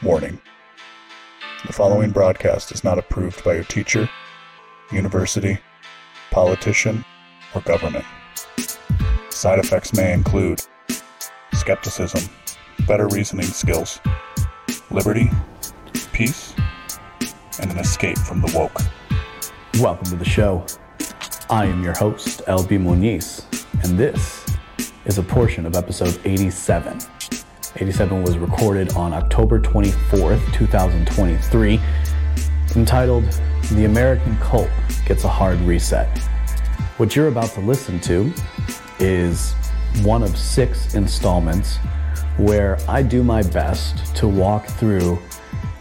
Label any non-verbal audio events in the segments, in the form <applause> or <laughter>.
Warning The following broadcast is not approved by your teacher, university, politician, or government. Side effects may include skepticism, better reasoning skills, liberty, peace, and an escape from the woke. Welcome to the show. I am your host, LB Moniz, and this is a portion of episode 87. 87 was recorded on October 24th, 2023, entitled The American Cult Gets a Hard Reset. What you're about to listen to is one of six installments where I do my best to walk through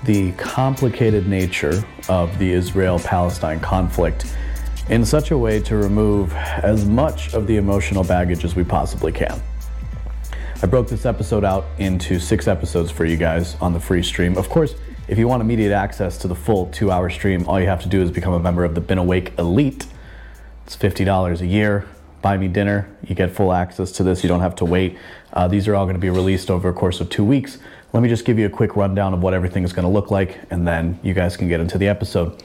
the complicated nature of the Israel Palestine conflict in such a way to remove as much of the emotional baggage as we possibly can. I broke this episode out into six episodes for you guys on the free stream. Of course, if you want immediate access to the full two hour stream, all you have to do is become a member of the Been Awake Elite. It's $50 a year. Buy me dinner. You get full access to this. You don't have to wait. Uh, these are all going to be released over a course of two weeks. Let me just give you a quick rundown of what everything is going to look like, and then you guys can get into the episode.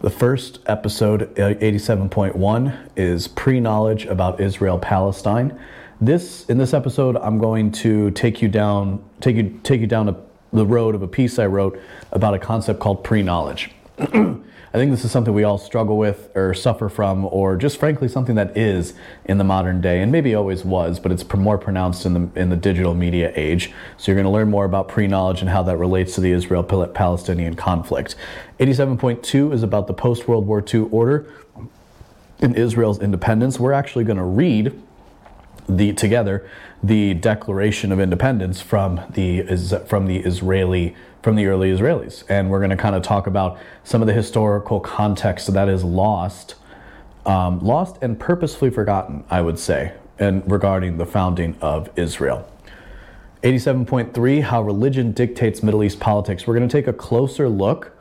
The first episode, 87.1, is pre knowledge about Israel Palestine. This in this episode, I'm going to take you down take you take you down a, the road of a piece I wrote about a concept called pre-knowledge. <clears throat> I think this is something we all struggle with or suffer from, or just frankly something that is in the modern day, and maybe always was, but it's more pronounced in the in the digital media age. So you're going to learn more about pre-knowledge and how that relates to the Israel-Palestinian conflict. 87.2 is about the post-World War II order in Israel's independence. We're actually going to read the together the Declaration of Independence from the from the Israeli from the early Israelis, and we're going to kind of talk about some of the historical context that is lost, um, lost and purposefully forgotten, I would say, and regarding the founding of Israel. 87.3 How Religion Dictates Middle East Politics. We're going to take a closer look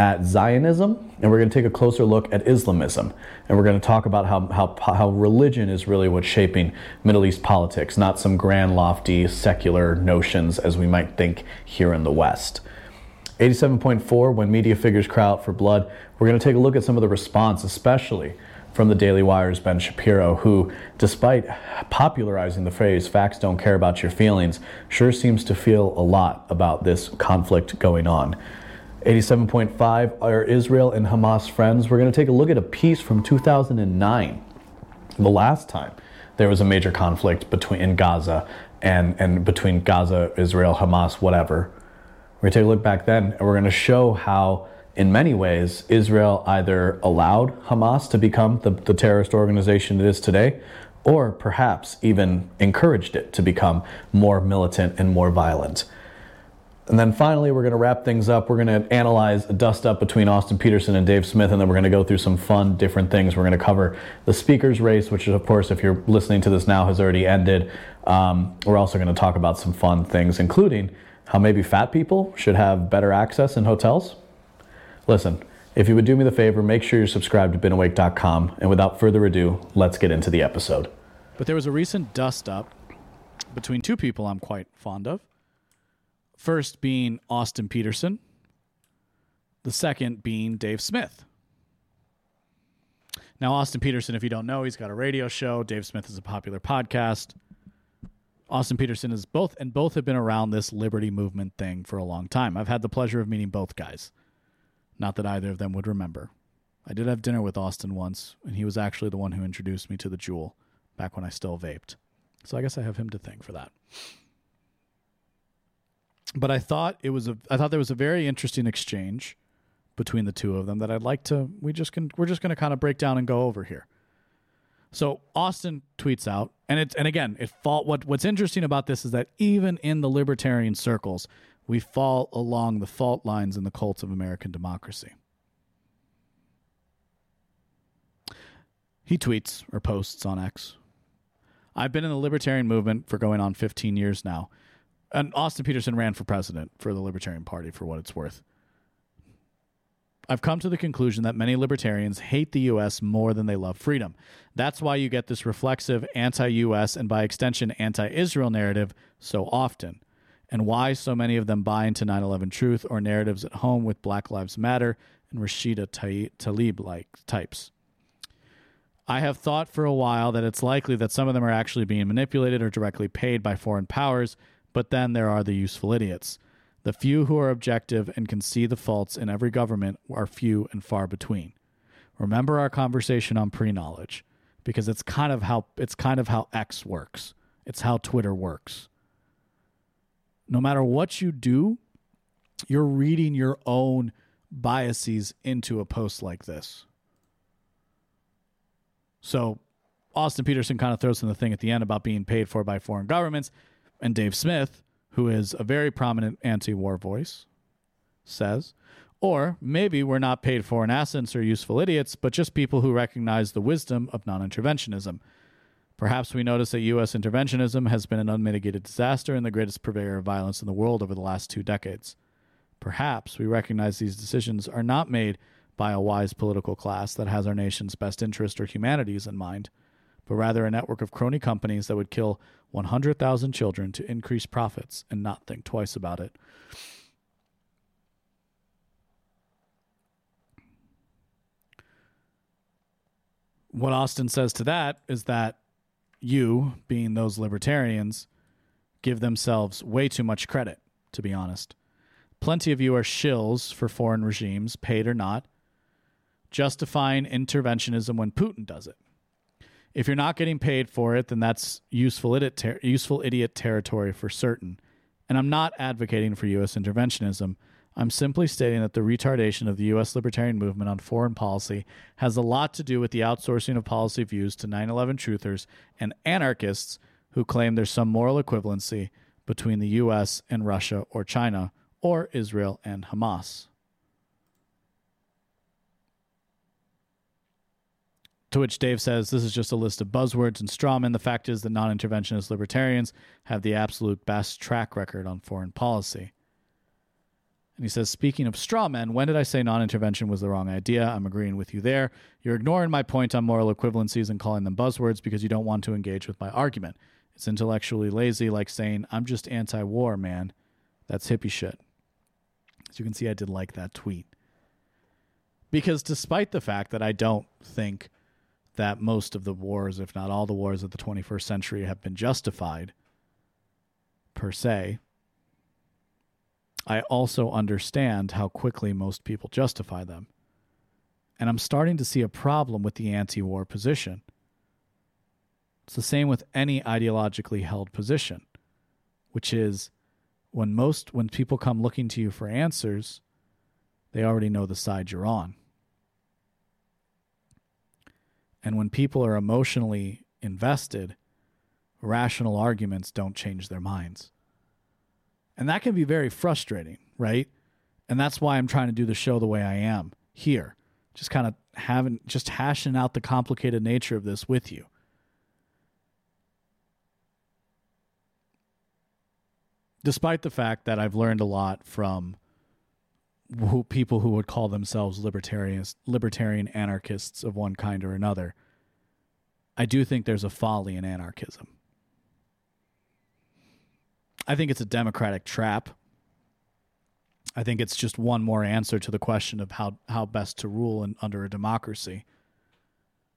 at Zionism, and we're going to take a closer look at Islamism. And we're going to talk about how, how, how religion is really what's shaping Middle East politics, not some grand, lofty, secular notions as we might think here in the West. 87.4 When media figures cry out for blood, we're going to take a look at some of the response, especially from the Daily Wire's Ben Shapiro, who, despite popularizing the phrase facts don't care about your feelings, sure seems to feel a lot about this conflict going on. 87.5 are Israel and Hamas friends. We're going to take a look at a piece from 2009, the last time there was a major conflict between in Gaza and, and between Gaza, Israel, Hamas, whatever. We're going to take a look back then and we're going to show how, in many ways, Israel either allowed Hamas to become the, the terrorist organization it is today, or perhaps even encouraged it to become more militant and more violent. And then finally, we're going to wrap things up. We're going to analyze a dust up between Austin Peterson and Dave Smith, and then we're going to go through some fun, different things. We're going to cover the speakers race, which, of course, if you're listening to this now, has already ended. Um, we're also going to talk about some fun things, including how maybe fat people should have better access in hotels. Listen, if you would do me the favor, make sure you're subscribed to BeenAwake.com. And without further ado, let's get into the episode. But there was a recent dust up between two people I'm quite fond of. First being Austin Peterson, the second being Dave Smith. Now, Austin Peterson, if you don't know, he's got a radio show. Dave Smith is a popular podcast. Austin Peterson is both, and both have been around this liberty movement thing for a long time. I've had the pleasure of meeting both guys. Not that either of them would remember. I did have dinner with Austin once, and he was actually the one who introduced me to the Juul back when I still vaped. So I guess I have him to thank for that but I thought it was a I thought there was a very interesting exchange between the two of them that I'd like to we just can we're just going to kind of break down and go over here. So Austin tweets out, and it's and again, it fall. What what's interesting about this is that even in the libertarian circles, we fall along the fault lines in the cults of American democracy. He tweets or posts on X. I've been in the libertarian movement for going on 15 years now, and Austin Peterson ran for president for the Libertarian Party for what it's worth. I've come to the conclusion that many libertarians hate the U.S. more than they love freedom. That's why you get this reflexive anti U.S. and by extension anti Israel narrative so often. and why so many of them buy into 9 11 truth or narratives at home with Black Lives Matter and Rashida Tlaib like types. I have thought for a while that it's likely that some of them are actually being manipulated or directly paid by foreign powers, but then there are the useful idiots. The few who are objective and can see the faults in every government are few and far between. Remember our conversation on pre-knowledge because it's kind of how it's kind of how X works. It's how Twitter works. No matter what you do, you're reading your own biases into a post like this. So Austin Peterson kind of throws in the thing at the end about being paid for by foreign governments. And Dave Smith, who is a very prominent anti war voice, says, or maybe we're not paid for in essence or useful idiots, but just people who recognize the wisdom of non interventionism. Perhaps we notice that U.S. interventionism has been an unmitigated disaster and the greatest purveyor of violence in the world over the last two decades. Perhaps we recognize these decisions are not made by a wise political class that has our nation's best interest or humanities in mind, but rather a network of crony companies that would kill 100,000 children to increase profits and not think twice about it. What Austin says to that is that you, being those libertarians, give themselves way too much credit, to be honest. Plenty of you are shills for foreign regimes, paid or not, justifying interventionism when Putin does it. If you're not getting paid for it, then that's useful idiot, ter- useful idiot territory for certain. And I'm not advocating for U.S. interventionism. I'm simply stating that the retardation of the U.S. libertarian movement on foreign policy has a lot to do with the outsourcing of policy views to 9 11 truthers and anarchists who claim there's some moral equivalency between the U.S. and Russia or China or Israel and Hamas. To which Dave says, This is just a list of buzzwords and strawmen. The fact is that non interventionist libertarians have the absolute best track record on foreign policy. And he says, Speaking of strawmen, when did I say non intervention was the wrong idea? I'm agreeing with you there. You're ignoring my point on moral equivalencies and calling them buzzwords because you don't want to engage with my argument. It's intellectually lazy, like saying, I'm just anti war, man. That's hippie shit. As you can see, I did like that tweet. Because despite the fact that I don't think that most of the wars, if not all the wars of the 21st century, have been justified per se, I also understand how quickly most people justify them. And I'm starting to see a problem with the anti war position. It's the same with any ideologically held position, which is when most when people come looking to you for answers, they already know the side you're on. And when people are emotionally invested, rational arguments don't change their minds. And that can be very frustrating, right? And that's why I'm trying to do the show the way I am here. Just kind of having, just hashing out the complicated nature of this with you. Despite the fact that I've learned a lot from who, people who would call themselves libertarians, libertarian anarchists of one kind or another, I do think there's a folly in anarchism. I think it's a democratic trap. I think it's just one more answer to the question of how, how best to rule in, under a democracy.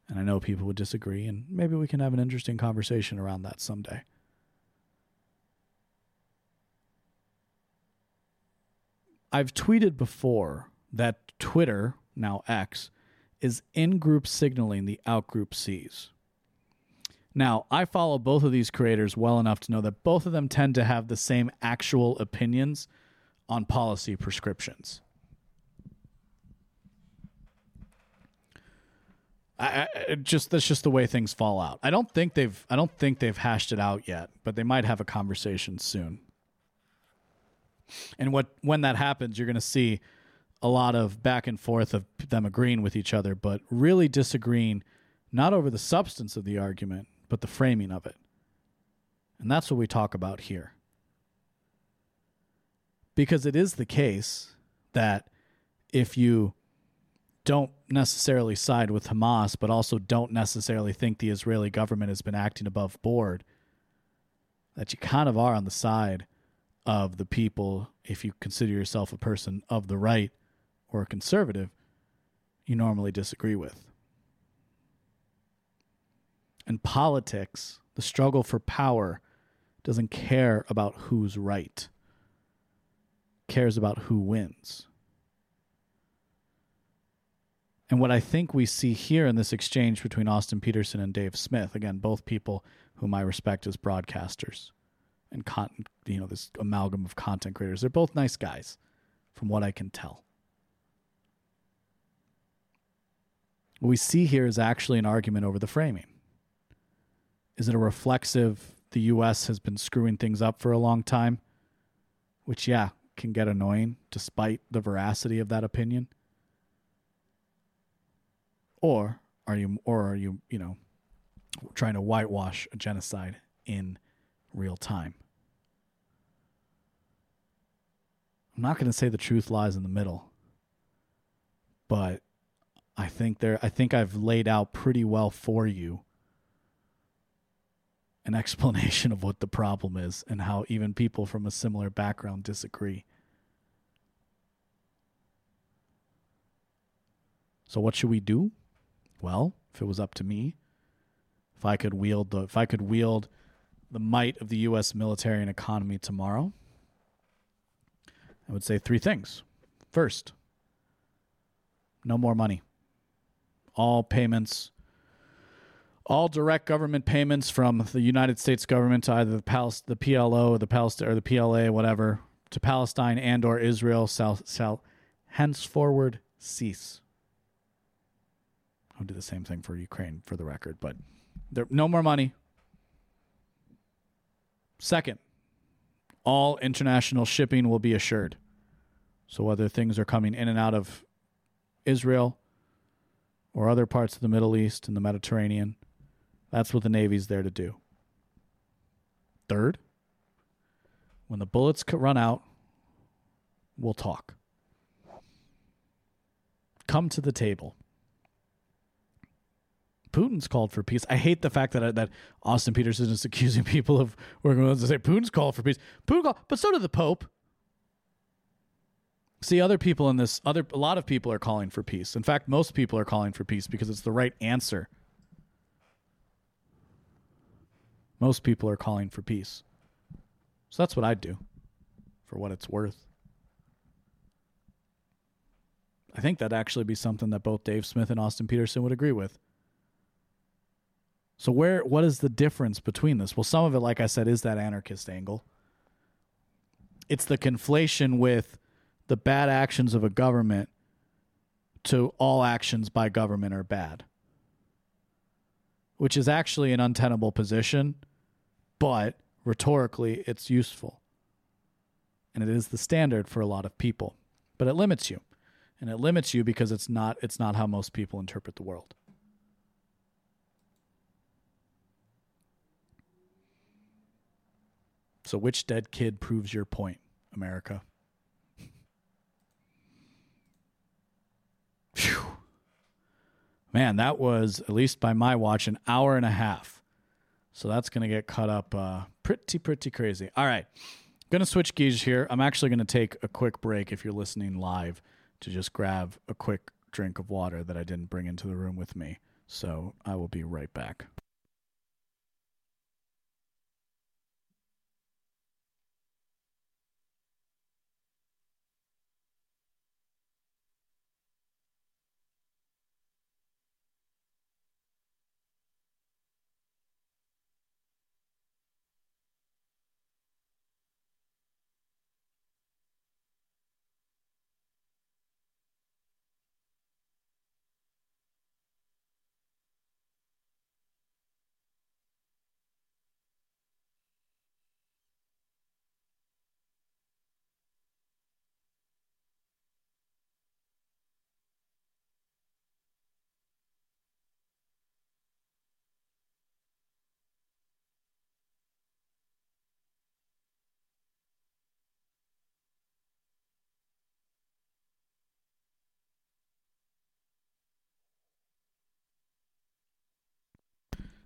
And I know people would disagree, and maybe we can have an interesting conversation around that someday. I've tweeted before that Twitter, now X, is in group signaling the out group sees. Now, I follow both of these creators well enough to know that both of them tend to have the same actual opinions on policy prescriptions. I, I, just that's just the way things fall out. I don't think they've I don't think they've hashed it out yet, but they might have a conversation soon. And what when that happens, you're going to see a lot of back and forth of them agreeing with each other, but really disagreeing not over the substance of the argument, but the framing of it. And that's what we talk about here. Because it is the case that if you don't necessarily side with Hamas, but also don't necessarily think the Israeli government has been acting above board, that you kind of are on the side of the people, if you consider yourself a person of the right or a conservative, you normally disagree with. And politics, the struggle for power, doesn't care about who's right, cares about who wins. And what I think we see here in this exchange between Austin Peterson and Dave Smith, again, both people whom I respect as broadcasters and you know this amalgam of content creators, they're both nice guys, from what I can tell. What we see here is actually an argument over the framing. Is it a reflexive? The U.S. has been screwing things up for a long time, which yeah can get annoying despite the veracity of that opinion or are you or are you you know trying to whitewash a genocide in real time i'm not going to say the truth lies in the middle but i think there i think i've laid out pretty well for you an explanation of what the problem is and how even people from a similar background disagree. So what should we do? Well, if it was up to me, if I could wield the if I could wield the might of the US military and economy tomorrow, I would say three things. First, no more money. All payments all direct government payments from the United States government to either the, the PLO or the Palestine or the PLA, whatever, to Palestine and or Israel shall, shall henceforward cease. I'll do the same thing for Ukraine for the record, but there no more money. Second, all international shipping will be assured. So whether things are coming in and out of Israel or other parts of the Middle East and the Mediterranean, that's what the Navy's there to do. Third, when the bullets run out, we'll talk. Come to the table. Putin's called for peace. I hate the fact that uh, that Austin Peterson is accusing <laughs> people of working with us to say Putin's called for peace. Putin called, but so did the Pope. See, other people in this, other a lot of people are calling for peace. In fact, most people are calling for peace because it's the right answer. Most people are calling for peace. So that's what I'd do, for what it's worth. I think that'd actually be something that both Dave Smith and Austin Peterson would agree with. So where what is the difference between this? Well, some of it like I said is that anarchist angle. It's the conflation with the bad actions of a government to all actions by government are bad. Which is actually an untenable position, but rhetorically it's useful. And it is the standard for a lot of people. But it limits you. And it limits you because it's not it's not how most people interpret the world. So, which dead kid proves your point, America? Phew. Man, that was, at least by my watch, an hour and a half. So that's going to get cut up uh, pretty, pretty crazy. All right. Going to switch gears here. I'm actually going to take a quick break if you're listening live to just grab a quick drink of water that I didn't bring into the room with me. So I will be right back.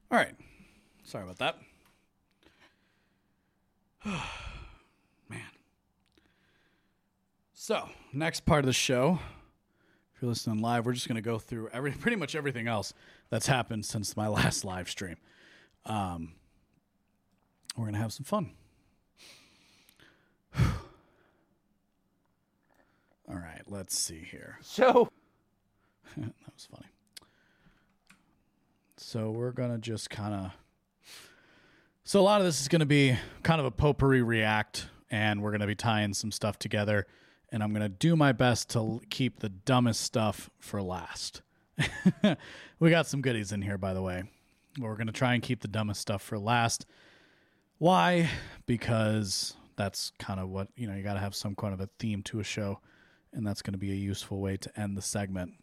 All right. Sorry about that. <sighs> Man. So, next part of the show, if you're listening live, we're just going to go through every <laughs> pretty much everything else that's happened since my <laughs> last live stream. Um, we're going to have some fun. <sighs> All right, let's see here. So, <laughs> that was funny. So we're gonna just kind of. So a lot of this is gonna be kind of a potpourri react, and we're gonna be tying some stuff together, and I'm gonna do my best to keep the dumbest stuff for last. <laughs> we got some goodies in here, by the way. We're gonna try and keep the dumbest stuff for last. Why? Because that's kind of what you know. You got to have some kind of a theme to a show, and that's going to be a useful way to end the segment.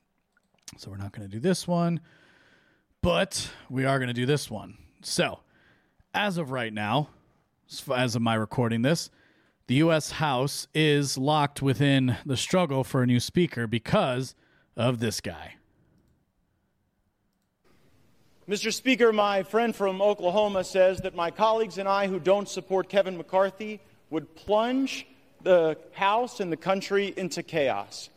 So we're not going to do this one, but we are going to do this one. So, as of right now, as of my recording this, the U.S. House is locked within the struggle for a new speaker because of this guy. Mr. Speaker, my friend from Oklahoma says that my colleagues and I who don't support Kevin McCarthy would plunge the House and the country into chaos.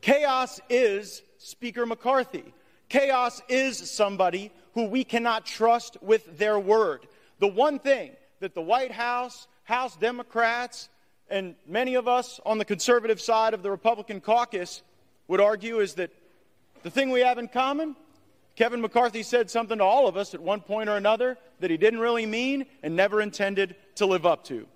Chaos is Speaker McCarthy. Chaos is somebody who we cannot trust with their word. The one thing that the White House, House Democrats, and many of us on the conservative side of the Republican caucus would argue is that the thing we have in common Kevin McCarthy said something to all of us at one point or another that he didn't really mean and never intended to live up to.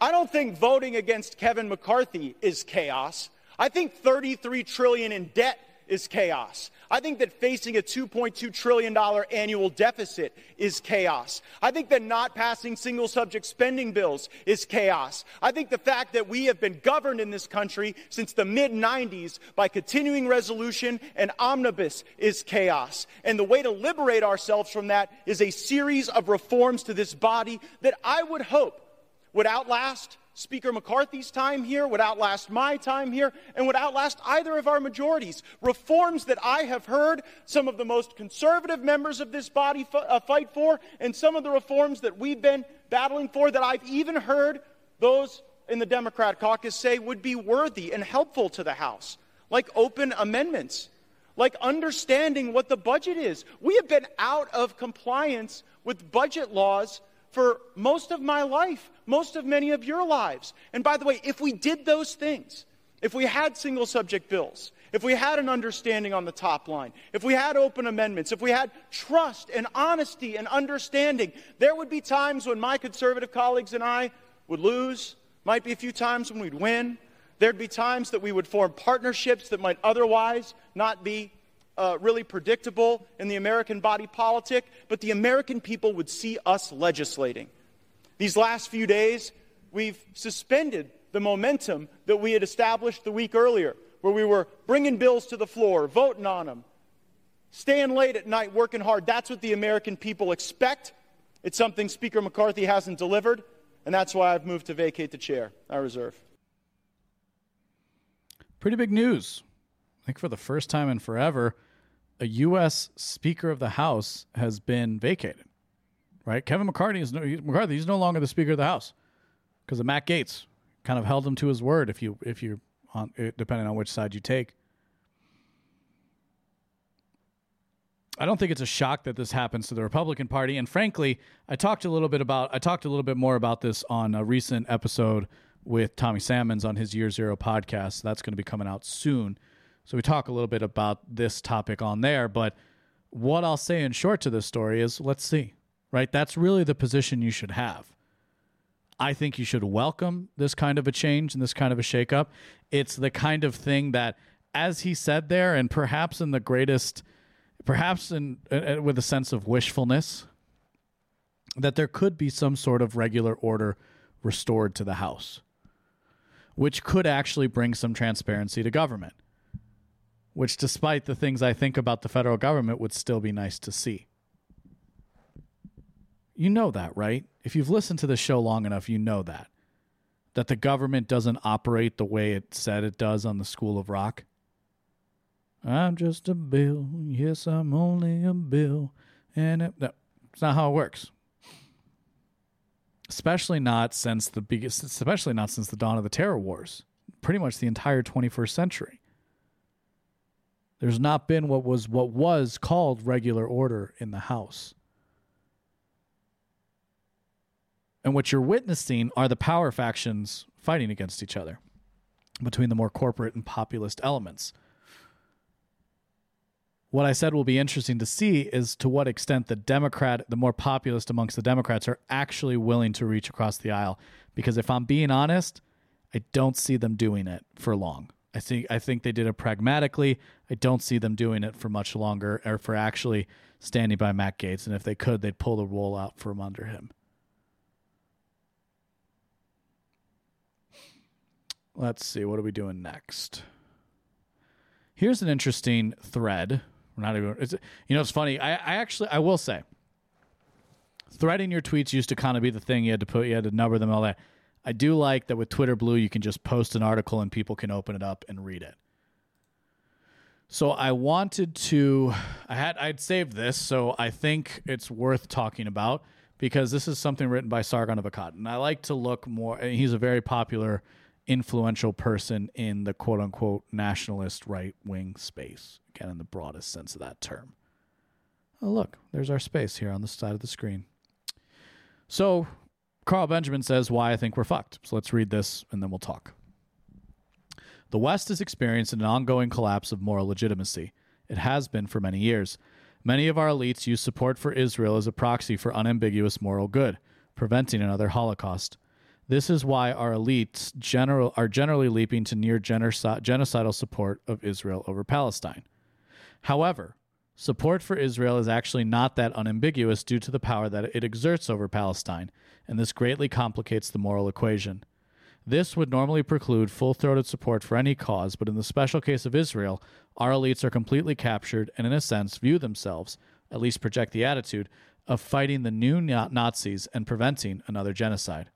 I don't think voting against Kevin McCarthy is chaos. I think 33 trillion in debt is chaos. I think that facing a $2.2 trillion annual deficit is chaos. I think that not passing single subject spending bills is chaos. I think the fact that we have been governed in this country since the mid 90s by continuing resolution and omnibus is chaos. And the way to liberate ourselves from that is a series of reforms to this body that I would hope would outlast Speaker McCarthy's time here, would outlast my time here, and would outlast either of our majorities. Reforms that I have heard some of the most conservative members of this body f- uh, fight for, and some of the reforms that we've been battling for that I've even heard those in the Democrat caucus say would be worthy and helpful to the House, like open amendments, like understanding what the budget is. We have been out of compliance with budget laws for most of my life, most of many of your lives. And by the way, if we did those things, if we had single subject bills, if we had an understanding on the top line, if we had open amendments, if we had trust and honesty and understanding, there would be times when my conservative colleagues and I would lose, might be a few times when we'd win. There'd be times that we would form partnerships that might otherwise not be uh, really predictable in the American body politic, but the American people would see us legislating. These last few days, we've suspended the momentum that we had established the week earlier, where we were bringing bills to the floor, voting on them, staying late at night, working hard. That's what the American people expect. It's something Speaker McCarthy hasn't delivered, and that's why I've moved to vacate the chair. I reserve. Pretty big news. I think for the first time in forever, a U.S. Speaker of the House has been vacated. Right? Kevin McCarthy is no, McCarthy. He's no longer the Speaker of the House because of Matt Gaetz. kind of held him to his word. If you if you on eh, depending on which side you take. I don't think it's a shock that this happens to the Republican Party. And frankly, I talked a little bit about I talked a little bit more about this on a recent episode with Tommy Salmons on his Year Zero podcast. That's going to be coming out soon. So we talk a little bit about this topic on there. But what I'll say in short to this story is let's see, right? That's really the position you should have. I think you should welcome this kind of a change and this kind of a shakeup. It's the kind of thing that, as he said there, and perhaps in the greatest, perhaps in uh, with a sense of wishfulness, that there could be some sort of regular order restored to the House, which could actually bring some transparency to government which, despite the things I think about the federal government, would still be nice to see. You know that, right? If you've listened to the show long enough, you know that. That the government doesn't operate the way it said it does on the School of Rock. I'm just a bill. Yes, I'm only a bill. And it, no, it's not how it works. Especially not since the biggest, especially not since the dawn of the terror wars. pretty much the entire 21st century. There's not been what was what was called regular order in the house. And what you're witnessing are the power factions fighting against each other between the more corporate and populist elements. What I said will be interesting to see is to what extent the Democrat, the more populist amongst the Democrats, are actually willing to reach across the aisle. Because if I'm being honest, I don't see them doing it for long. I think I think they did it pragmatically. I don't see them doing it for much longer or for actually standing by Matt Gaetz. And if they could, they'd pull the wool out from under him. Let's see, what are we doing next? Here's an interesting thread. We're not even. It's, you know, it's funny. I, I actually, I will say, threading your tweets used to kind of be the thing. You had to put, you had to number them all that. I do like that with Twitter Blue, you can just post an article and people can open it up and read it. So I wanted to, I had, I'd saved this, so I think it's worth talking about because this is something written by Sargon of Akkad, and I like to look more. He's a very popular influential person in the quote unquote nationalist right wing space, again, in the broadest sense of that term. Oh, look, there's our space here on the side of the screen. So, Carl Benjamin says why I think we're fucked. So, let's read this and then we'll talk. The West is experiencing an ongoing collapse of moral legitimacy. It has been for many years. Many of our elites use support for Israel as a proxy for unambiguous moral good, preventing another Holocaust. This is why our elites general, are generally leaping to near genocidal support of Israel over Palestine. However, support for Israel is actually not that unambiguous due to the power that it exerts over Palestine, and this greatly complicates the moral equation. This would normally preclude full throated support for any cause, but in the special case of Israel, our elites are completely captured and, in a sense, view themselves, at least project the attitude, of fighting the new Nazis and preventing another genocide.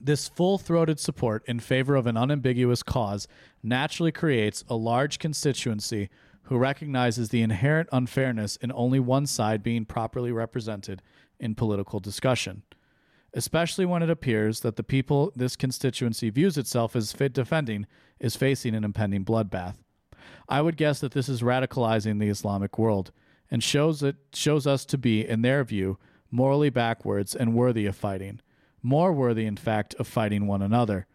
This full throated support in favor of an unambiguous cause naturally creates a large constituency who recognizes the inherent unfairness in only one side being properly represented in political discussion, especially when it appears that the people this constituency views itself as fit defending is facing an impending bloodbath. I would guess that this is radicalizing the Islamic world and shows it shows us to be, in their view, morally backwards and worthy of fighting more worthy, in fact, of fighting one another.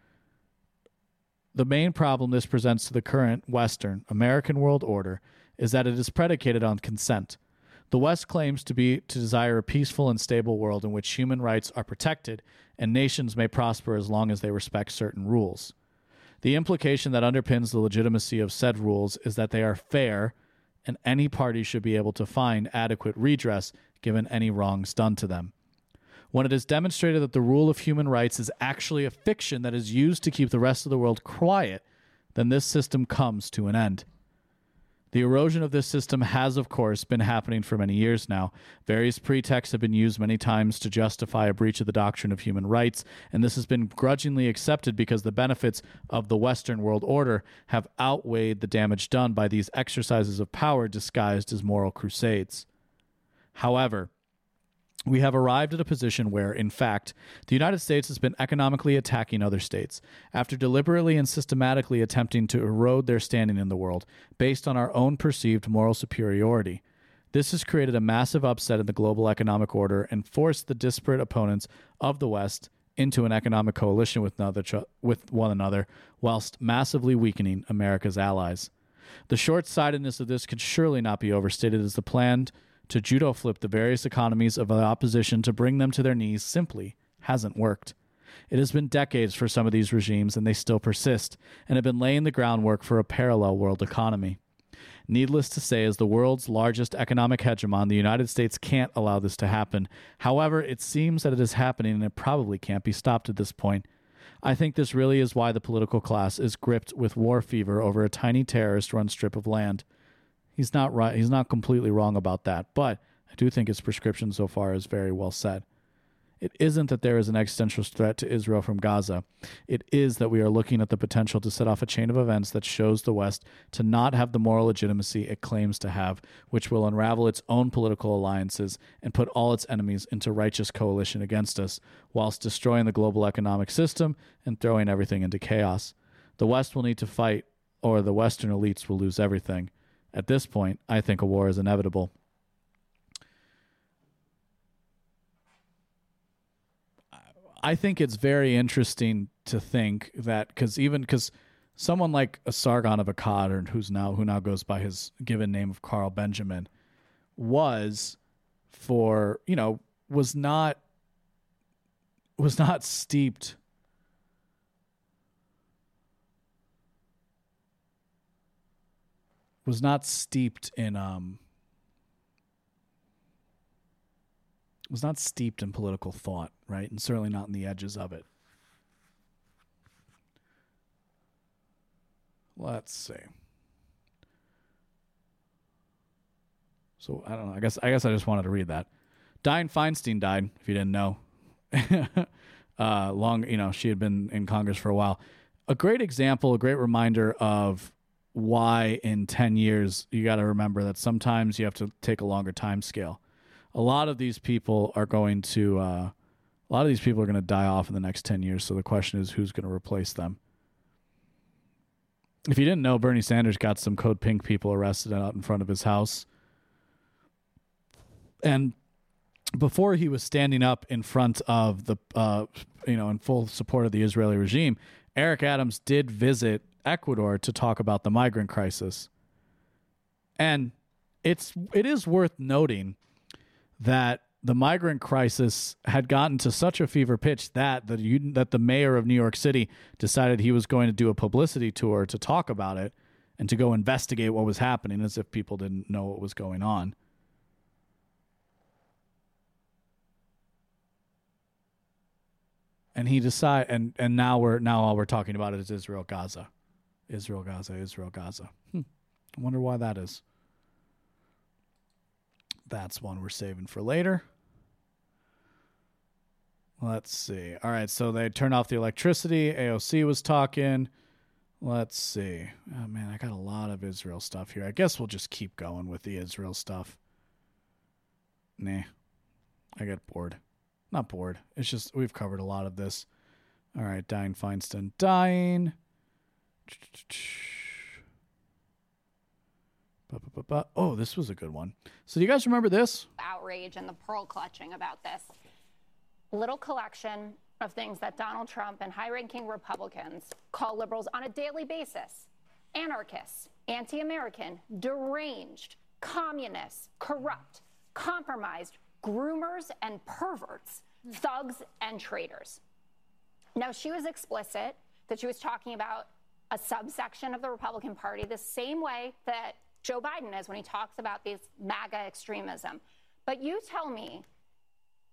The main problem this presents to the current Western, American world order is that it is predicated on consent. The West claims to be to desire a peaceful and stable world in which human rights are protected and nations may prosper as long as they respect certain rules. The implication that underpins the legitimacy of said rules is that they are fair and any party should be able to find adequate redress given any wrongs done to them when it is demonstrated that the rule of human rights is actually a fiction that is used to keep the rest of the world quiet, then this system comes to an end. The erosion of this system has, of course, been happening for many years now. Various pretexts have been used many times to justify a breach of the doctrine of human rights, and this has been grudgingly accepted because the benefits of the Western world order have outweighed the damage done by these exercises of power disguised as moral crusades. However, we have arrived at a position where, in fact, the United States has been economically attacking other states after deliberately and systematically attempting to erode their standing in the world based on our own perceived moral superiority. This has created a massive upset in the global economic order and forced the disparate opponents of the West into an economic coalition with, another, with one another, whilst massively weakening America's allies. The short sightedness of this could surely not be overstated as the planned to judo flip the various economies of the opposition to bring them to their knees simply hasn't worked. It has been decades for some of these regimes, and they still persist, and have been laying the groundwork for a parallel world economy. Needless to say, as the world's largest economic hegemon, the United States can't allow this to happen. However, it seems that it is happening, and it probably can't be stopped at this point. I think this really is why the political class is gripped with war fever over a tiny terrorist run strip of land. He's not right. He's not completely wrong about that, but I do think his prescription so far is very well set. It isn't that there is an existential threat to Israel from Gaza. It is that we are looking at the potential to set off a chain of events that shows the West to not have the moral legitimacy it claims to have, which will unravel its own political alliances and put all its enemies into righteous coalition against us, whilst destroying the global economic system and throwing everything into chaos. The West will need to fight, or the Western elites will lose everything. At this point, I think a war is inevitable. I think it's very interesting to think that because even because someone like a Sargon of Akkad, or who's now who now goes by his given name of Carl Benjamin, was for you know was not was not steeped was not steeped in um was not steeped in political thought, right? And certainly not in the edges of it. Let's see. So I don't know. I guess I guess I just wanted to read that. Dianne Feinstein died. If you didn't know, <laughs> uh, long you know she had been in Congress for a while. A great example, a great reminder of why in ten years you got to remember that sometimes you have to take a longer time scale. A lot of these people are going to uh, a lot of these people are going to die off in the next 10 years so the question is who's going to replace them. If you didn't know bernie sanders got some code pink people arrested out in front of his house. And before he was standing up in front of the uh, you know in full support of the israeli regime eric adams did visit ecuador to talk about the migrant crisis and it's it is worth noting that the migrant crisis had gotten to such a fever pitch that the that the mayor of New York City decided he was going to do a publicity tour to talk about it and to go investigate what was happening as if people didn't know what was going on. And he decided and and now we're now all we're talking about is Israel Gaza. Israel Gaza, Israel Gaza. Hmm. I wonder why that is. That's one we're saving for later. Let's see. All right, so they turned off the electricity. AOC was talking. Let's see. Oh man, I got a lot of Israel stuff here. I guess we'll just keep going with the Israel stuff. Nah. I get bored. Not bored. It's just we've covered a lot of this. All right, Dianne Feinstein dying. Oh, this was a good one. So, do you guys remember this? Outrage and the pearl clutching about this. Little collection of things that Donald Trump and high ranking Republicans call liberals on a daily basis anarchists, anti American, deranged, communists, corrupt, compromised, groomers and perverts, thugs and traitors. Now, she was explicit that she was talking about a subsection of the Republican Party the same way that Joe Biden is when he talks about this MAGA extremism. But you tell me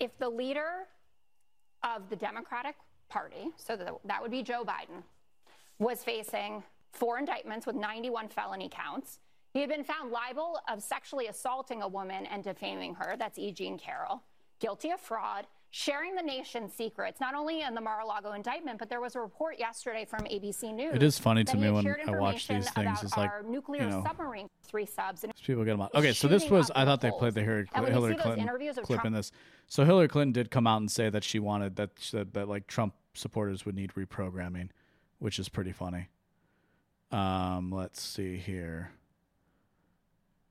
if the leader of the Democratic Party, so that, that would be Joe Biden, was facing four indictments with 91 felony counts. He had been found liable of sexually assaulting a woman and defaming her. That's E. Jean Carroll. Guilty of fraud, sharing the nation's secrets, not only in the Mar-a-Lago indictment, but there was a report yesterday from ABC News. It is funny to me when I watch these things. It's like nuclear you know, submarine three subs. And people get them on. Okay, so this was I thought they played the Hillary, Hillary Clinton clip Trump- in this. So Hillary Clinton did come out and say that she wanted that that, that like Trump supporters would need reprogramming, which is pretty funny. Um, let's see here.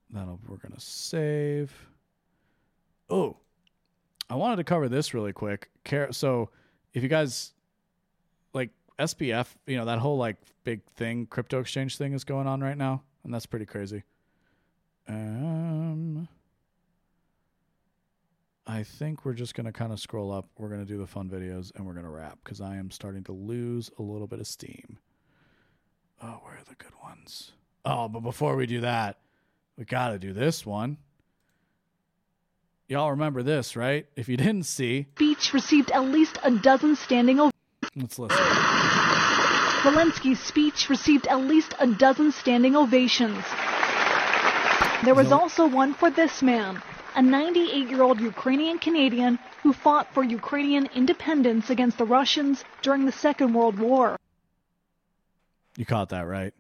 That'll we're gonna save. Oh, I wanted to cover this really quick. So, if you guys like SBF, you know that whole like big thing, crypto exchange thing is going on right now, and that's pretty crazy. Um, I think we're just gonna kind of scroll up. We're gonna do the fun videos, and we're gonna wrap because I am starting to lose a little bit of steam. Oh, where are the good ones? Oh, but before we do that, we gotta do this one. Y'all remember this, right? If you didn't see, speech received at least a dozen standing ovations. Let's listen. Zelensky's speech received at least a dozen standing ovations. There was also one for this man, a 98 year old Ukrainian Canadian who fought for Ukrainian independence against the Russians during the Second World War. You caught that right.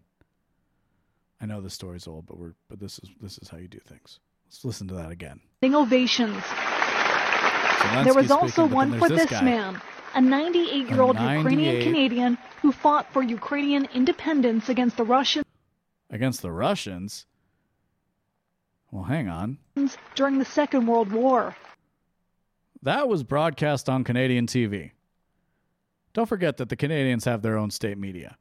I know the story's old, but we're but this is this is how you do things. Let's listen to that again. Ovations. Zelensky There was also but one for there's this man, a 98 year old Ukrainian Canadian who fought for Ukrainian independence against the Russians against the Russians. Well, hang on. during the Second World War. That was broadcast on Canadian TV. Don't forget that the Canadians have their own state media.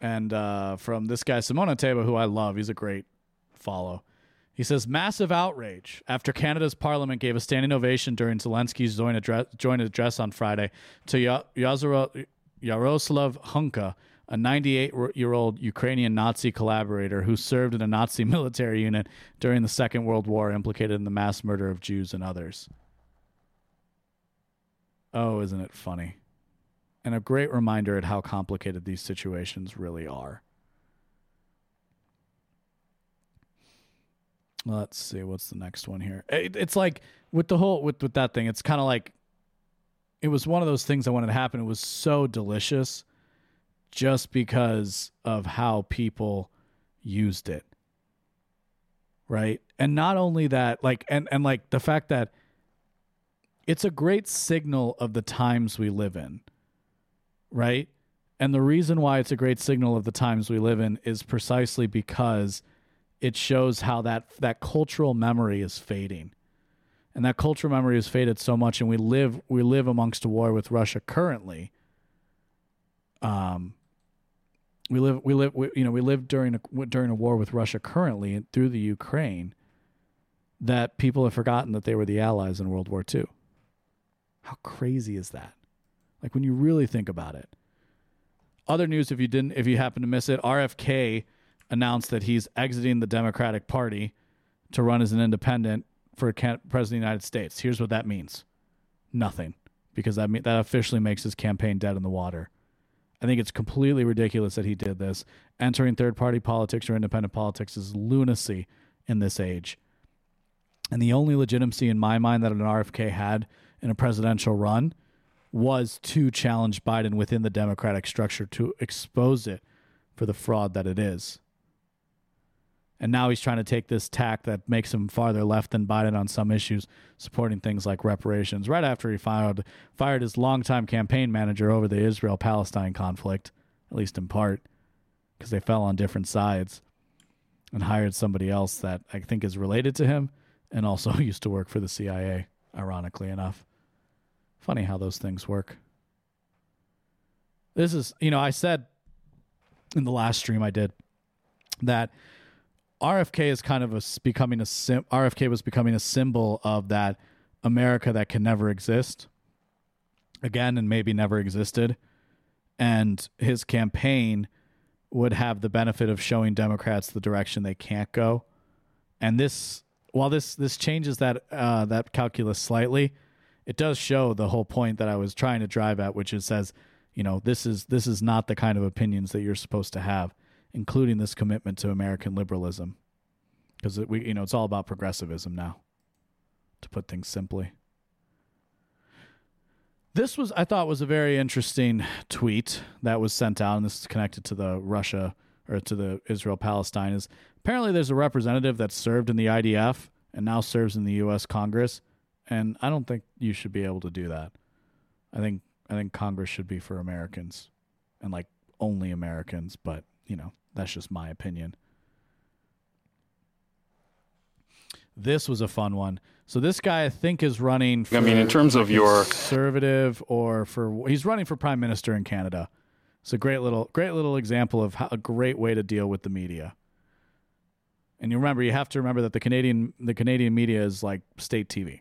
And uh, from this guy, Simona Teba, who I love, he's a great follow. He says, massive outrage after Canada's parliament gave a standing ovation during Zelensky's joint address, joint address on Friday to Ya- Yazaro- Yaroslav Hunka, a 98 year old Ukrainian Nazi collaborator who served in a Nazi <laughs> military unit during the Second World War, implicated in the mass murder of Jews and others. Oh, isn't it funny? And a great reminder at how complicated these situations really are. Let's see what's the next one here. It, it's like with the whole with with that thing. It's kind of like it was one of those things I wanted to happen. It was so delicious, just because of how people used it, right? And not only that, like and and like the fact that it's a great signal of the times we live in, right? And the reason why it's a great signal of the times we live in is precisely because it shows how that that cultural memory is fading. And that cultural memory has faded so much and we live we live amongst a war with Russia currently. Um we live we live we, you know we live during a during a war with Russia currently through the Ukraine that people have forgotten that they were the allies in World War II. How crazy is that? Like when you really think about it. Other news if you didn't if you happen to miss it, RFK announced that he's exiting the Democratic Party to run as an independent for president of the United States. Here's what that means: nothing, because that mean, that officially makes his campaign dead in the water. I think it's completely ridiculous that he did this. Entering third party politics or independent politics is lunacy in this age. And the only legitimacy in my mind that an RFK had in a presidential run was to challenge Biden within the Democratic structure to expose it for the fraud that it is. And now he's trying to take this tack that makes him farther left than Biden on some issues, supporting things like reparations. Right after he fired fired his longtime campaign manager over the Israel Palestine conflict, at least in part, because they fell on different sides, and hired somebody else that I think is related to him and also <laughs> used to work for the CIA, ironically enough. Funny how those things work. This is, you know, I said in the last stream I did that RFK is kind of a becoming a sim- RFK was becoming a symbol of that America that can never exist again and maybe never existed and his campaign would have the benefit of showing Democrats the direction they can't go and this while this this changes that uh, that calculus slightly it does show the whole point that I was trying to drive at which is says you know this is this is not the kind of opinions that you're supposed to have including this commitment to American liberalism, because we, you know, it's all about progressivism now, to put things simply. This was, I thought, was a very interesting tweet that was sent out, and this is connected to the Russia or to the Israel Palestine. Is apparently there's a representative that served in the IDF and now serves in the U.S. Congress, and I don't think you should be able to do that. I think I think Congress should be for Americans, and like only Americans, but you know that's just my opinion. This was a fun one. So this guy I think is running. For I mean, in terms of your- conservative or for he's running for prime minister in Canada. It's a great little great little example of how, a great way to deal with the media. And you remember you have to remember that the Canadian the Canadian media is like state TV.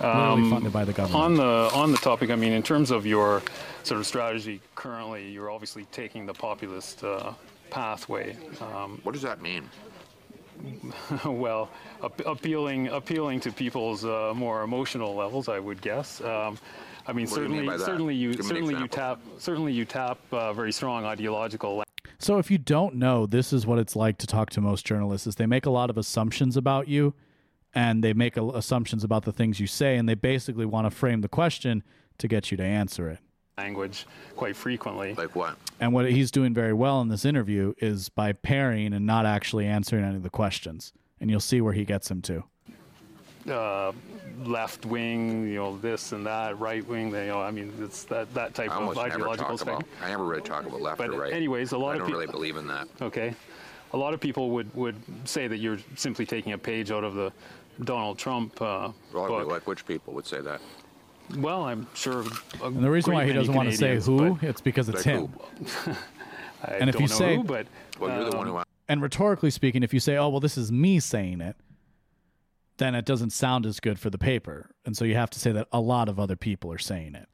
Literally funded by the government. On the on the topic, I mean, in terms of your sort of strategy currently, you're obviously taking the populist uh, pathway. Um, What does that mean? <laughs> well, ap- appealing appealing to people's uh, more emotional levels, I would guess. Um, I mean, What do you mean certainly, certainly you Give certainly you tap certainly you tap uh, very strong ideological. So if you don't know, this is what it's like to talk to most journalists is they make a lot of assumptions about you and they make assumptions about the things you say and they basically want to frame the question to get you to answer it. Language quite frequently. Like what? And what he's doing very well in this interview is by pairing and not actually answering any of the questions. And you'll see where he gets him to. Uh, left wing, you know, this and that, right wing, you know, I mean, it's that, that type of ideological thing. About, I never really talk about left but or right. anyways, a lot I of don't people really believe in that. Okay. A lot of people would, would say that you're simply taking a page out of the Donald Trump uh, well, book. Like which people would say that? Well, I'm sure. And the reason why he doesn't want to say who, it's because it's like him. <laughs> I and if you say, who, but well, you're um, the one who. And rhetorically speaking, if you say, "Oh, well, this is me saying it," then it doesn't sound as good for the paper, and so you have to say that a lot of other people are saying it.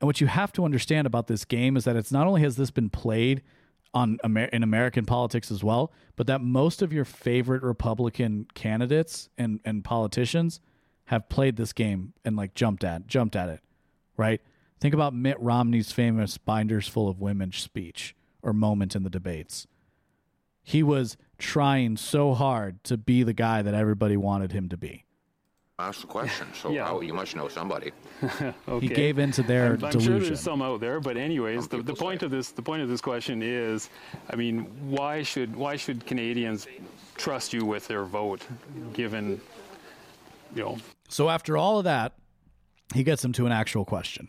And what you have to understand about this game is that it's not only has this been played on Amer- in American politics as well, but that most of your favorite Republican candidates and and politicians have played this game and like jumped at jumped at it, right? Think about Mitt Romney's famous "binders full of women" speech or moment in the debates. He was trying so hard to be the guy that everybody wanted him to be. Ask the question. So Yeah. how, you must know somebody. <laughs> okay. He gave in to their I'm, I'm sure there's some out there, but anyways, Some the, the point say. of this the point of this question is, I mean, why should why should Canadians trust you with their vote, given, you know, so after all of that, he gets him to an actual question.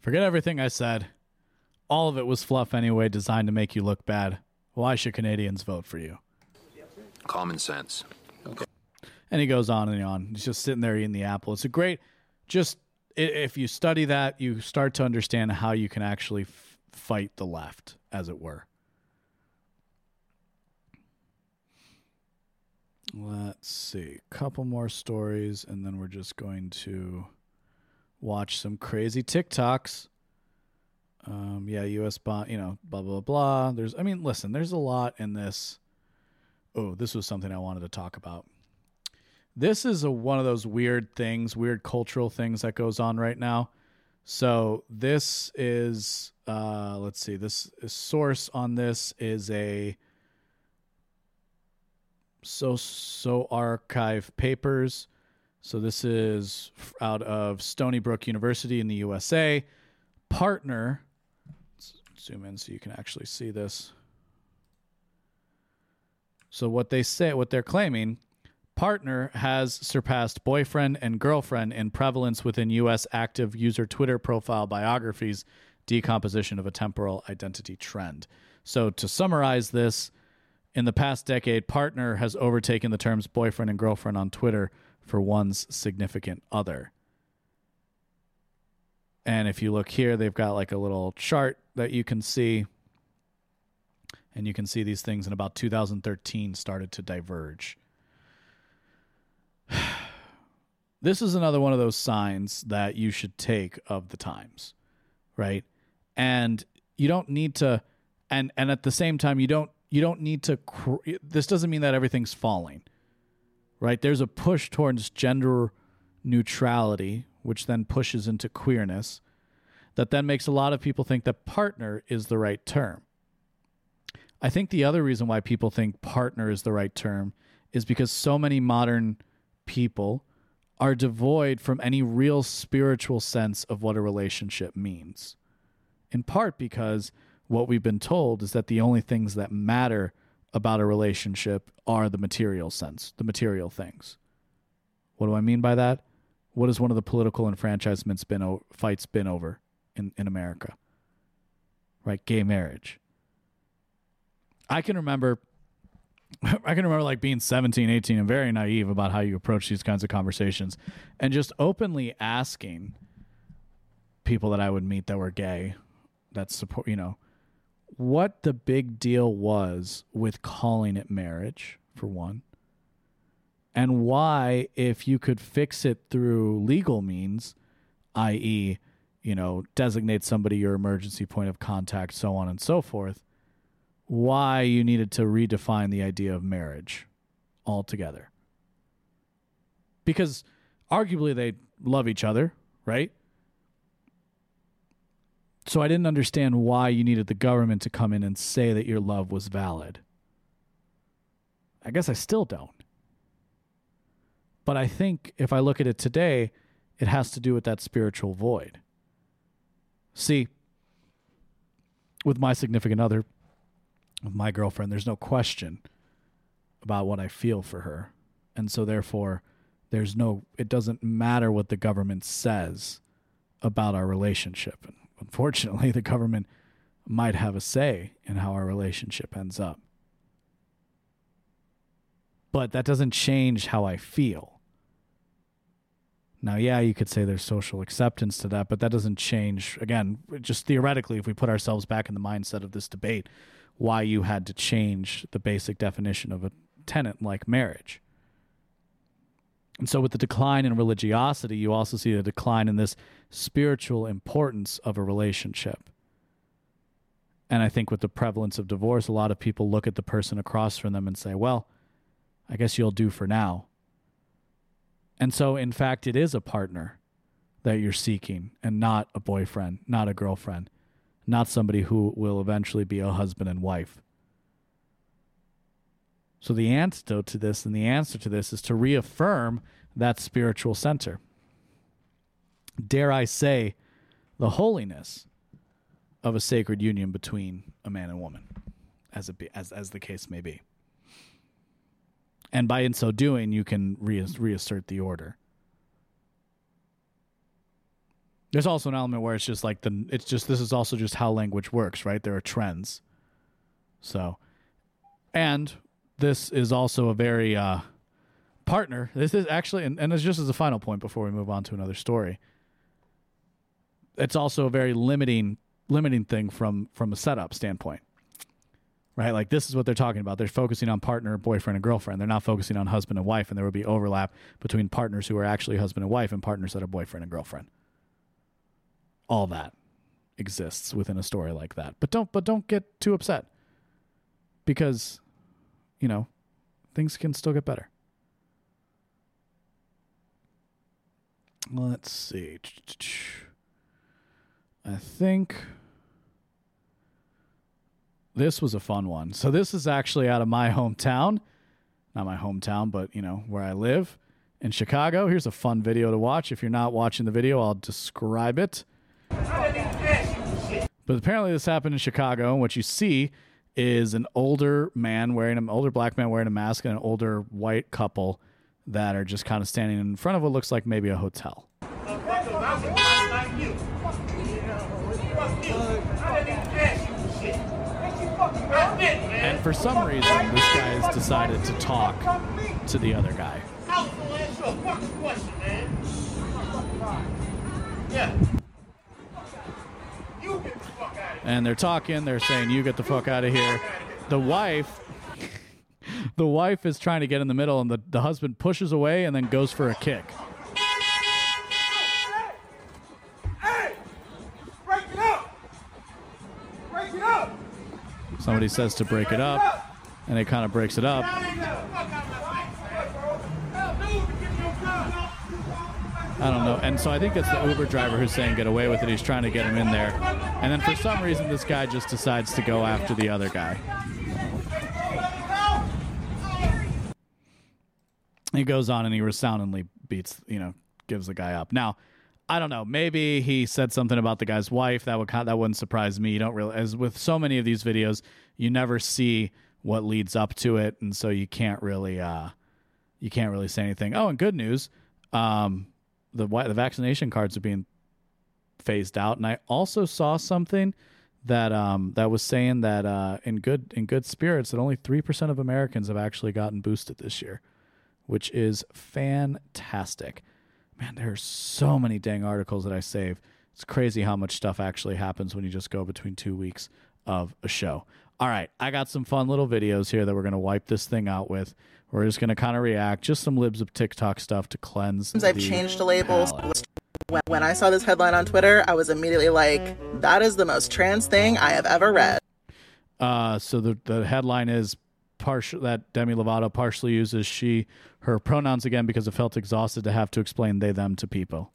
Forget everything I said. All of it was fluff anyway, designed to make you look bad. Why should Canadians vote for you? Common sense. And he goes on and on. He's just sitting there eating the apple. It's a great, just if you study that, you start to understand how you can actually f- fight the left, as it were. Let's see. A Couple more stories, and then we're just going to watch some crazy TikToks. Um, yeah, U.S. bond, you know, blah blah blah. There's, I mean, listen, there's a lot in this. Oh, this was something I wanted to talk about. This is a, one of those weird things, weird cultural things that goes on right now. So this is, uh, let's see, this source on this is a so so archive papers. So this is out of Stony Brook University in the USA. Partner, zoom in so you can actually see this. So what they say, what they're claiming, partner has surpassed boyfriend and girlfriend in prevalence within U.S. active user Twitter profile biographies. Decomposition of a temporal identity trend. So to summarize this, in the past decade, partner has overtaken the terms boyfriend and girlfriend on Twitter for one's significant other. And if you look here, they've got like a little chart that you can see. And you can see these things in about 2013 started to diverge. <sighs> this is another one of those signs that you should take of the times, right? And you don't need to and and at the same time you don't you don't need to cr- this doesn't mean that everything's falling. Right? There's a push towards gender neutrality, which then pushes into queerness that then makes a lot of people think that partner is the right term. I think the other reason why people think partner is the right term is because so many modern people are devoid from any real spiritual sense of what a relationship means. In part because what we've been told is that the only things that matter about a relationship are the material sense, the material things. What do I mean by that? What has one of the political enfranchisements been o- fights been over in, in America? Right, gay marriage. I can remember <laughs> I can remember like being 17, 18 and very naive about how you approach these kinds of conversations and just openly asking people that I would meet that were gay that support, you know, what the big deal was with calling it marriage, for one, and why, if you could fix it through legal means, i.e., you know, designate somebody your emergency point of contact, so on and so forth, why you needed to redefine the idea of marriage altogether. Because arguably they love each other, right? So I didn't understand why you needed the government to come in and say that your love was valid. I guess I still don't. But I think if I look at it today, it has to do with that spiritual void. See, with my significant other, with my girlfriend, there's no question about what I feel for her. And so therefore, there's no it doesn't matter what the government says about our relationship. And unfortunately, <laughs> the government might have a say in how our relationship ends up. But that doesn't change how I feel. Now, yeah, you could say there's social acceptance to that, but that doesn't change. Again, just theoretically, if we put ourselves back in the mindset of this debate, why you had to change the basic definition of a tenant like marriage. And so, with the decline in religiosity, you also see the decline in this spiritual importance of a relationship. And I think with the prevalence of divorce, a lot of people look at the person across from them and say, well, I guess you'll do for now. And so, in fact, it is a partner that you're seeking and not a boyfriend, not a girlfriend, not somebody who will eventually be a husband and wife. So, the antidote to this and the answer to this is to reaffirm that spiritual center. Dare I say, the holiness of a sacred union between a man and woman, as, it be, as, as the case may be. And by in so doing, you can re- reassert the order. There's also an element where it's just like the it's just this is also just how language works, right? There are trends. So, and this is also a very uh, partner. This is actually, and, and it's just as a final point before we move on to another story. It's also a very limiting limiting thing from from a setup standpoint right? Like this is what they're talking about. They're focusing on partner, boyfriend, and girlfriend. They're not focusing on husband and wife, and there would be overlap between partners who are actually husband and wife and partners that are boyfriend and girlfriend. All that exists within a story like that. But don't but don't get too upset. Because, you know, things can still get better. Let's see. I think this was a fun one. So this is actually out of my hometown. Not my hometown, but you know, where I live in Chicago. Here's a fun video to watch. If you're not watching the video, I'll describe it. But apparently this happened in Chicago, and what you see is an older man wearing an older black man wearing a mask and an older white couple that are just kind of standing in front of what looks like maybe a hotel. And for some reason, this guy has decided to talk to the other guy. And they're talking, they're saying, You get the fuck out of here. The wife <laughs> the wife is trying to get in the middle and the, the husband pushes away and then goes for a kick. Somebody says to break it up, and it kind of breaks it up. I don't know. And so I think it's the Uber driver who's saying get away with it. He's trying to get him in there. And then for some reason, this guy just decides to go after the other guy. He goes on and he resoundingly beats, you know, gives the guy up. Now, I don't know. Maybe he said something about the guy's wife. That would that wouldn't surprise me. You don't really, as with so many of these videos, you never see what leads up to it, and so you can't really, uh, you can't really say anything. Oh, and good news, um, the the vaccination cards are being phased out, and I also saw something that um, that was saying that uh, in good in good spirits that only three percent of Americans have actually gotten boosted this year, which is fantastic man, there are so many dang articles that I save. It's crazy how much stuff actually happens when you just go between two weeks of a show. All right, I got some fun little videos here that we're going to wipe this thing out with. We're just going to kind of react, just some libs of TikTok stuff to cleanse. I've changed the labels. palate. When, when I saw this headline on Twitter, I was immediately like, that is the most trans thing I have ever read. Uh, so the the headline is partial that Demi Lovato partially uses she her pronouns again because it felt exhausted to have to explain they them to people.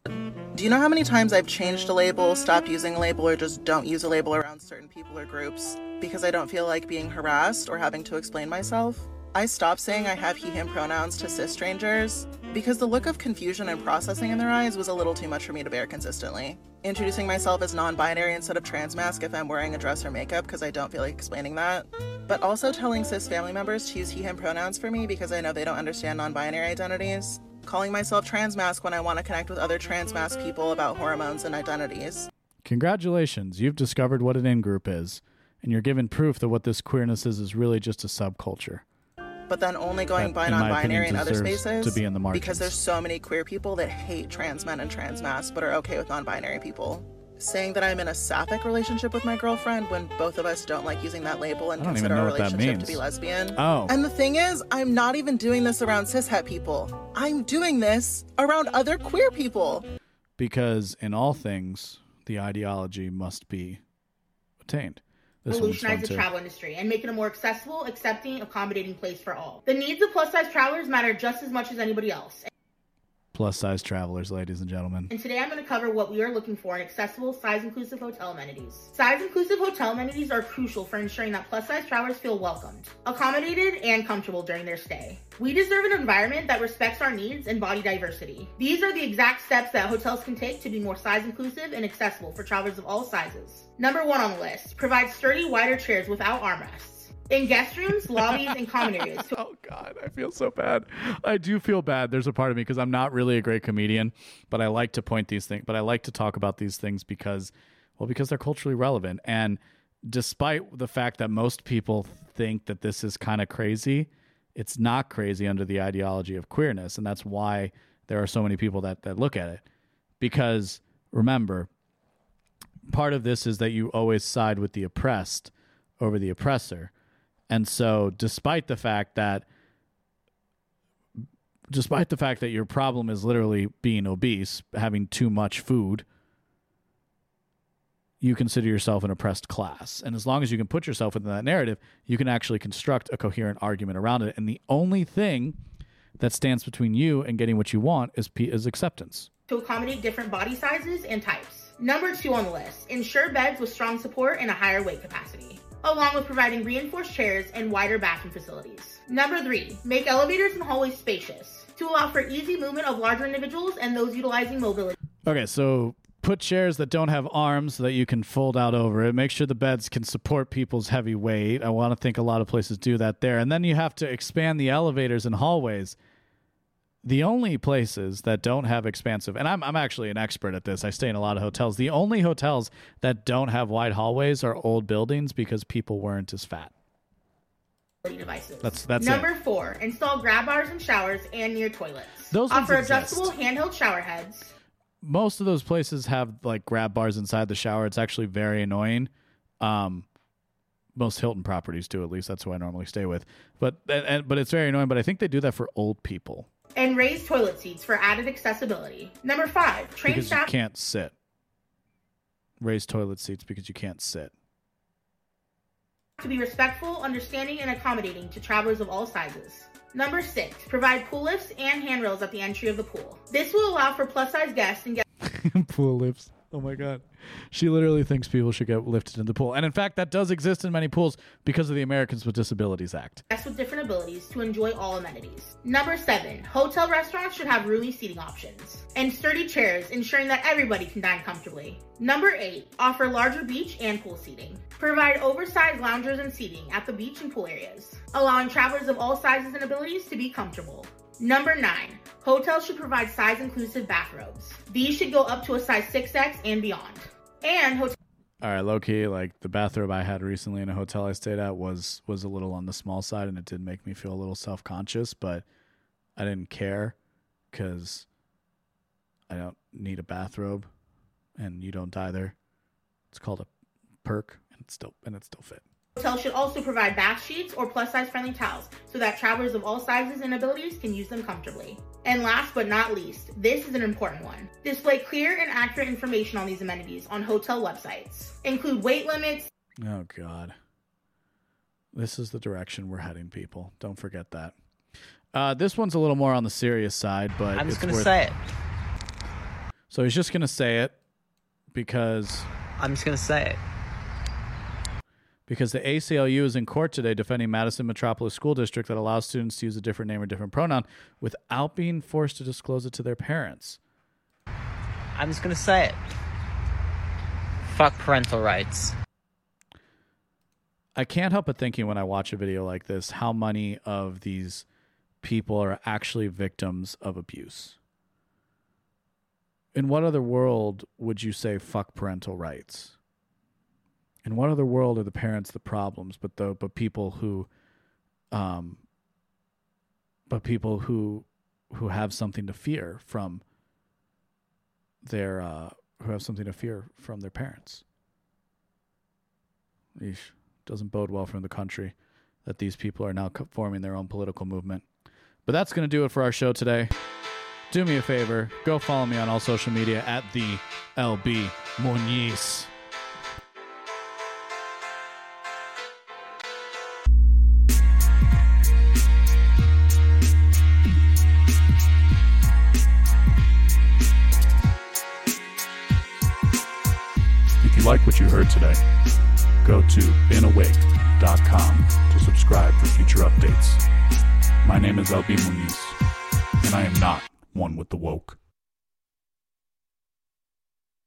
Do you know how many times I've changed a label, stopped using a label, or just don't use a label around certain people or groups because I don't feel like being harassed or having to explain myself? I stopped saying I have he, him pronouns to cis strangers because the look of confusion and processing in their eyes was a little too much for me to bear consistently. Introducing myself as non binary instead of trans mask if I'm wearing a dress or makeup because I don't feel like explaining that. But also telling cis family members to use he, him pronouns for me because I know they don't understand non binary identities. Calling myself trans mask when I want to connect with other trans mask people about hormones and identities. Congratulations, you've discovered what an in group is, and you're given proof that what this queerness is is really just a subculture. But then only going by non-binary in other spaces to be in the because there's so many queer people that hate trans men and trans masks but are okay with non-binary people. Saying that i'm in a sapphic relationship with my girlfriend when both of us don't like using that label and I don't even consider our relationship to be lesbian. Oh. and the thing is i'm not even doing this around cishet people. I'm doing this around other queer people. Because in all things, the ideology must be attained. This one's fun revolutionize the too. travel industry and make it a more accessible, accepting, accommodating place for all. The needs of plus size travelers matter just as much as anybody else. Plus size travelers, ladies and gentlemen. And today I'm going to cover what we are looking for in accessible, size inclusive hotel amenities. Size inclusive hotel amenities are crucial for ensuring that plus size travelers feel welcomed, accommodated, and comfortable during their stay. We deserve an environment that respects our needs and body diversity. These are the exact steps that hotels can take to be more size inclusive and accessible for travelers of all sizes. Number one on the list provide sturdy, wider chairs without armrests. In guest rooms, lobbies, and common areas <laughs> Oh God, I feel so bad. I do feel bad. There's a part of me because I'm not really a great comedian, but I like to point these things. But I like to talk about these things because, well, because they're culturally relevant. And despite the fact that most people think that this is kind of crazy, it's not crazy under the ideology of queerness, and that's why there are so many people that that look at it. Because remember, part of this is that you always side with the oppressed over the oppressor. And so despite the fact that despite the fact that your problem is literally being obese, having too much food, you consider yourself an oppressed class. And as long as you can put yourself within that narrative, you can actually construct a coherent argument around it. And the only thing that stands between you and getting what you want is is acceptance. to accommodate different body sizes and types. Number two on the list, ensure beds with strong support and a higher weight capacity, along with providing reinforced chairs and wider bathroom facilities. Number three, make elevators and hallways spacious to allow for easy movement of larger individuals and those utilizing mobility. Okay, so put chairs that don't have arms so that you can fold out over it. Make sure the beds can support people's heavy weight. I want to think a lot of places do that there. And then you have to expand the elevators and hallways. The only places that don't have expansive, and I'm, I'm actually an expert at this. I stay in a lot of hotels. The only hotels that don't have wide hallways are old buildings because people weren't as fat. devices. That's- that's Number it. four, install grab bars and showers and near toilets. Those ones offer exist. adjustable handheld shower heads. most of those places have like grab bars inside the shower. It's actually very annoying. Um, most Hilton properties do, at least that's who I normally stay with. But and, and- but it's very annoying. But I think they do that for old people And raised toilet seats for added accessibility. Number five, train because you staff can't sit. Raise toilet seats because you can't sit. to be respectful, understanding, and accommodating to travelers of all sizes. Number six, provide pool lifts and handrails at the entry of the pool. This will allow for plus size guests and guests <laughs> pool lifts. Oh my god. She literally thinks people should get lifted in the pool. And in fact, that does exist in many pools because of the Americans with Disabilities Act. with different abilities to enjoy all amenities. Number seven, hotel restaurants should have roomy seating options and sturdy chairs, ensuring that everybody can dine comfortably. Number eight, offer larger beach and pool seating. Provide oversized loungers and seating at the beach and pool areas, allowing travelers of all sizes and abilities to be comfortable. Number nine, hotels should provide size inclusive bathrobes. These should go up to a size 6X and beyond. And hotels All right, low key, like the bathrobe I had recently in a hotel I stayed at was was a little on the small side, and it did make me feel a little self conscious, but I didn't care because I don't need a bathrobe, and you don't either. It's called a perk and it still and it still fit. Hotels should also provide bath sheets or plus size friendly towels so that travelers of all sizes and abilities can use them comfortably. And last but not least, this is an important one. Display clear and accurate information on these amenities on hotel websites. Include weight limits. Oh God. This is the direction we're heading, people. Don't forget that. Uh, this one's a little more on the serious side, but I'm just gonna worth- say it. So he's just gonna say it because I'm just gonna say it. Because the ACLU is in court today defending Madison Metropolis School District that allows students to use a different name or different pronoun without being forced to disclose it to their parents. I'm just gonna say it. Fuck parental rights. I can't help but thinking when I watch a video like this how many of these people are actually victims of abuse. In what other world would you say fuck parental rights? In what other world are the parents the problems, but the but people who, um, but people who, who have something to fear from. Their uh, who have something to fear from their parents. Eesh, doesn't bode well for the country that these people are now forming their own political movement. But that's going to do it for our show today. Do me a favor, go follow me on all social media at the LB Muniz. Like what you heard today, go to beenawake.com to subscribe for future updates. My name is LB Muniz, and I am not one with the woke.